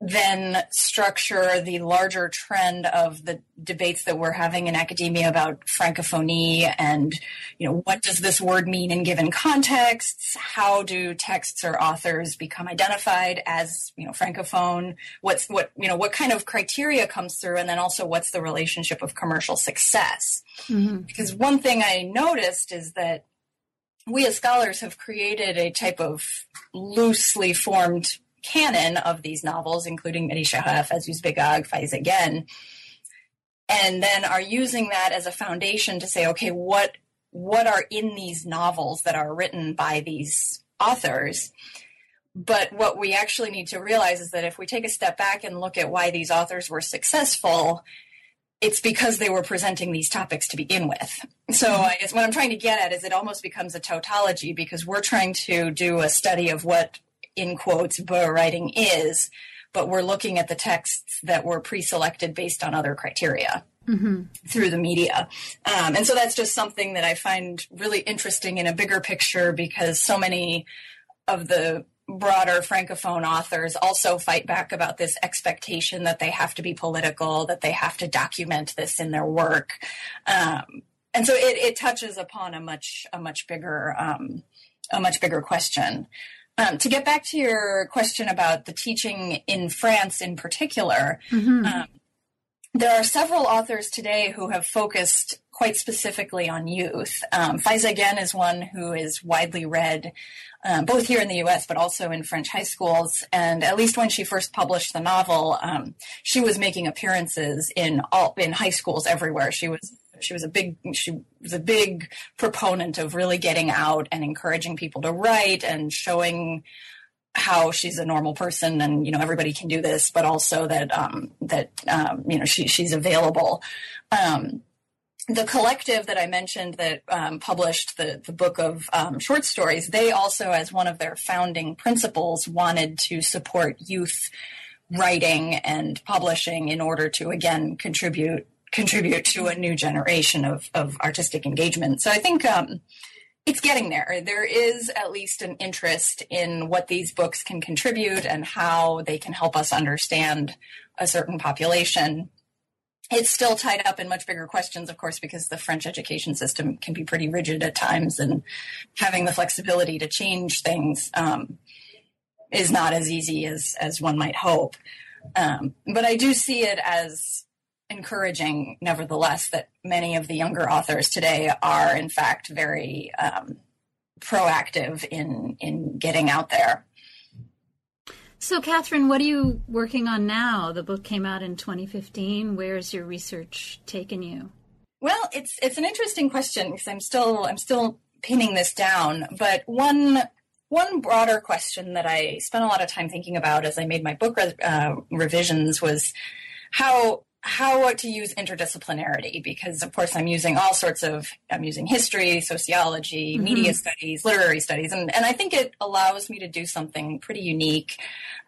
then structure the larger trend of the debates that we're having in academia about francophonie and you know what does this word mean in given contexts? How do texts or authors become identified as you know francophone? What's what you know what kind of criteria comes through? And then also what's the relationship of commercial success? Mm-hmm. because one thing i noticed is that we as scholars have created a type of loosely formed canon of these novels, including Mehdi Charef, Azouz Begag, Faiza Guène, and then are using that as a foundation to say, okay, what what are in these novels that are written by these authors? But what we actually need to realize is that if we take a step back and look at why these authors were successful, it's because they were presenting these topics to begin with. So mm-hmm. I guess what I'm trying to get at is it almost becomes a tautology because we're trying to do a study of what, in quotes, writing is, but we're looking at the texts that were pre-selected based on other criteria. Mm-hmm. Through the media. Um, and so that's just something that I find really interesting in a bigger picture because so many of the broader francophone authors also fight back about this expectation that they have to be political, that they have to document this in their work. Um, and so it, it, touches upon a much a much bigger um, a much bigger question. Um, to get back to your question about the teaching in France in particular, mm-hmm. Um, there are several authors today who have focused quite specifically on youth. Um, Faiza is one who is widely read um, both here in the US, but also in French high schools. And at least when she first published the novel, um, she was making appearances in all in high schools everywhere. She was she was a big she was a big proponent of really getting out and encouraging people to write and showing how she's a normal person and you know everybody can do this but also that um, that um, you know she, she's available um, the collective that I mentioned that um, published the, the book of um, short stories, they also, as one of their founding principles, wanted to support youth writing and publishing in order to again contribute contribute to a new generation of, of artistic engagement. So I think um, it's getting there. There is at least an interest in what these books can contribute and how they can help us understand a certain population. It's still tied up in much bigger questions, of course, because the French education system can be pretty rigid at times, and having the flexibility to change things um, is not as easy as as one might hope. Um, but I do see it as encouraging, nevertheless, that many of the younger authors today are, in fact, very um, proactive in in getting out there. So, Catherine, what are you working on now? The book came out in 2015. Where's your research taken you? Well, it's it's an interesting question because I'm still I'm still pinning this down. But one one broader question that I spent a lot of time thinking about as I made my book uh, revisions was how how to use interdisciplinarity because of course i'm using all sorts of i'm using history sociology mm-hmm. media studies literary studies and, and i think it allows me to do something pretty unique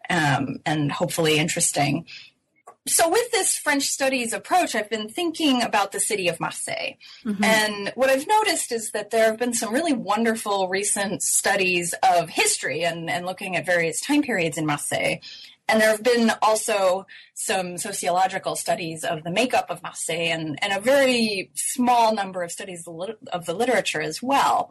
um, and hopefully interesting so with this french studies approach i've been thinking about the city of marseille mm-hmm. and what i've noticed is that there have been some really wonderful recent studies of history and, and looking at various time periods in marseille and there have been also some sociological studies of the makeup of Marseille and, and a very small number of studies of the literature as well.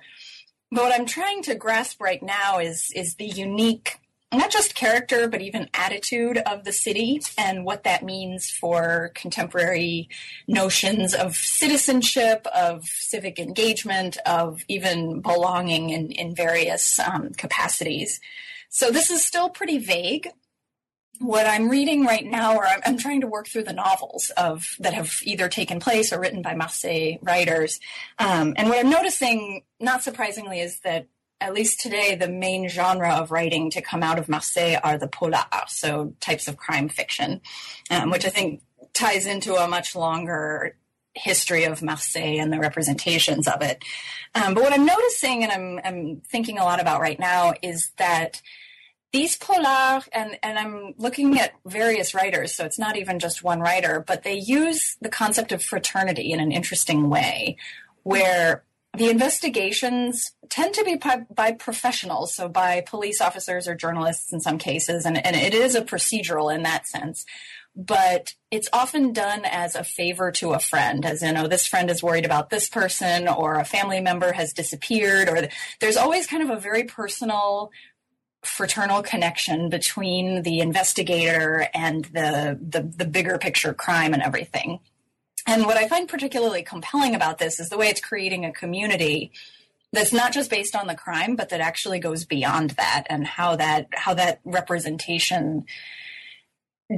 But what I'm trying to grasp right now is, is the unique, not just character, but even attitude of the city and what that means for contemporary notions of citizenship, of civic engagement, of even belonging in, in various um, capacities. So this is still pretty vague what I'm reading right now, or I'm, I'm, trying to work through the novels of that have either taken place or written by Marseille writers. Um, and what I'm noticing, not surprisingly, is that at least today, the main genre of writing to come out of Marseille are the polar, so types of crime fiction, um, which I think ties into a much longer history of Marseille and the representations of it. Um, but what I'm noticing and I'm, I'm thinking a lot about right now is that these polar and and i'm looking at various writers so it's not even just one writer but they use the concept of fraternity in an interesting way where the investigations tend to be by, by professionals so by police officers or journalists in some cases and, and it is a procedural in that sense. But it's often done as a favor to a friend, as in, oh, this friend is worried about this person, or a family member has disappeared, or there's always kind of a very personal fraternal connection between the investigator and the, the, the bigger picture crime and everything. And what I find particularly compelling about this is the way it's creating a community that's not just based on the crime, but that actually goes beyond that and how that how that representation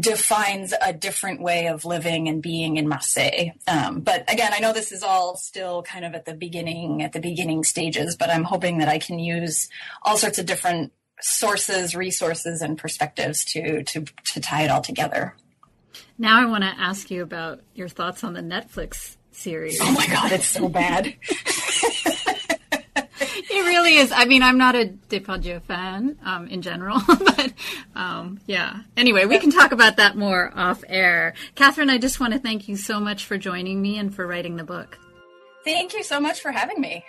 defines a different way of living and being in Marseille. Um, but again, I know this is all still kind of at the beginning, at the beginning stages, but I'm hoping that I can use all sorts of different sources, resources, and perspectives to to to tie it all together. Now I want to ask you about your thoughts on the Netflix series. Oh my god, it's so bad. it really is. I mean, I'm not a Depardieu fan um, in general, but um, yeah. Anyway, we can talk about that more off air. Catherine, I just want to thank you so much for joining me and for writing the book. Thank you so much for having me.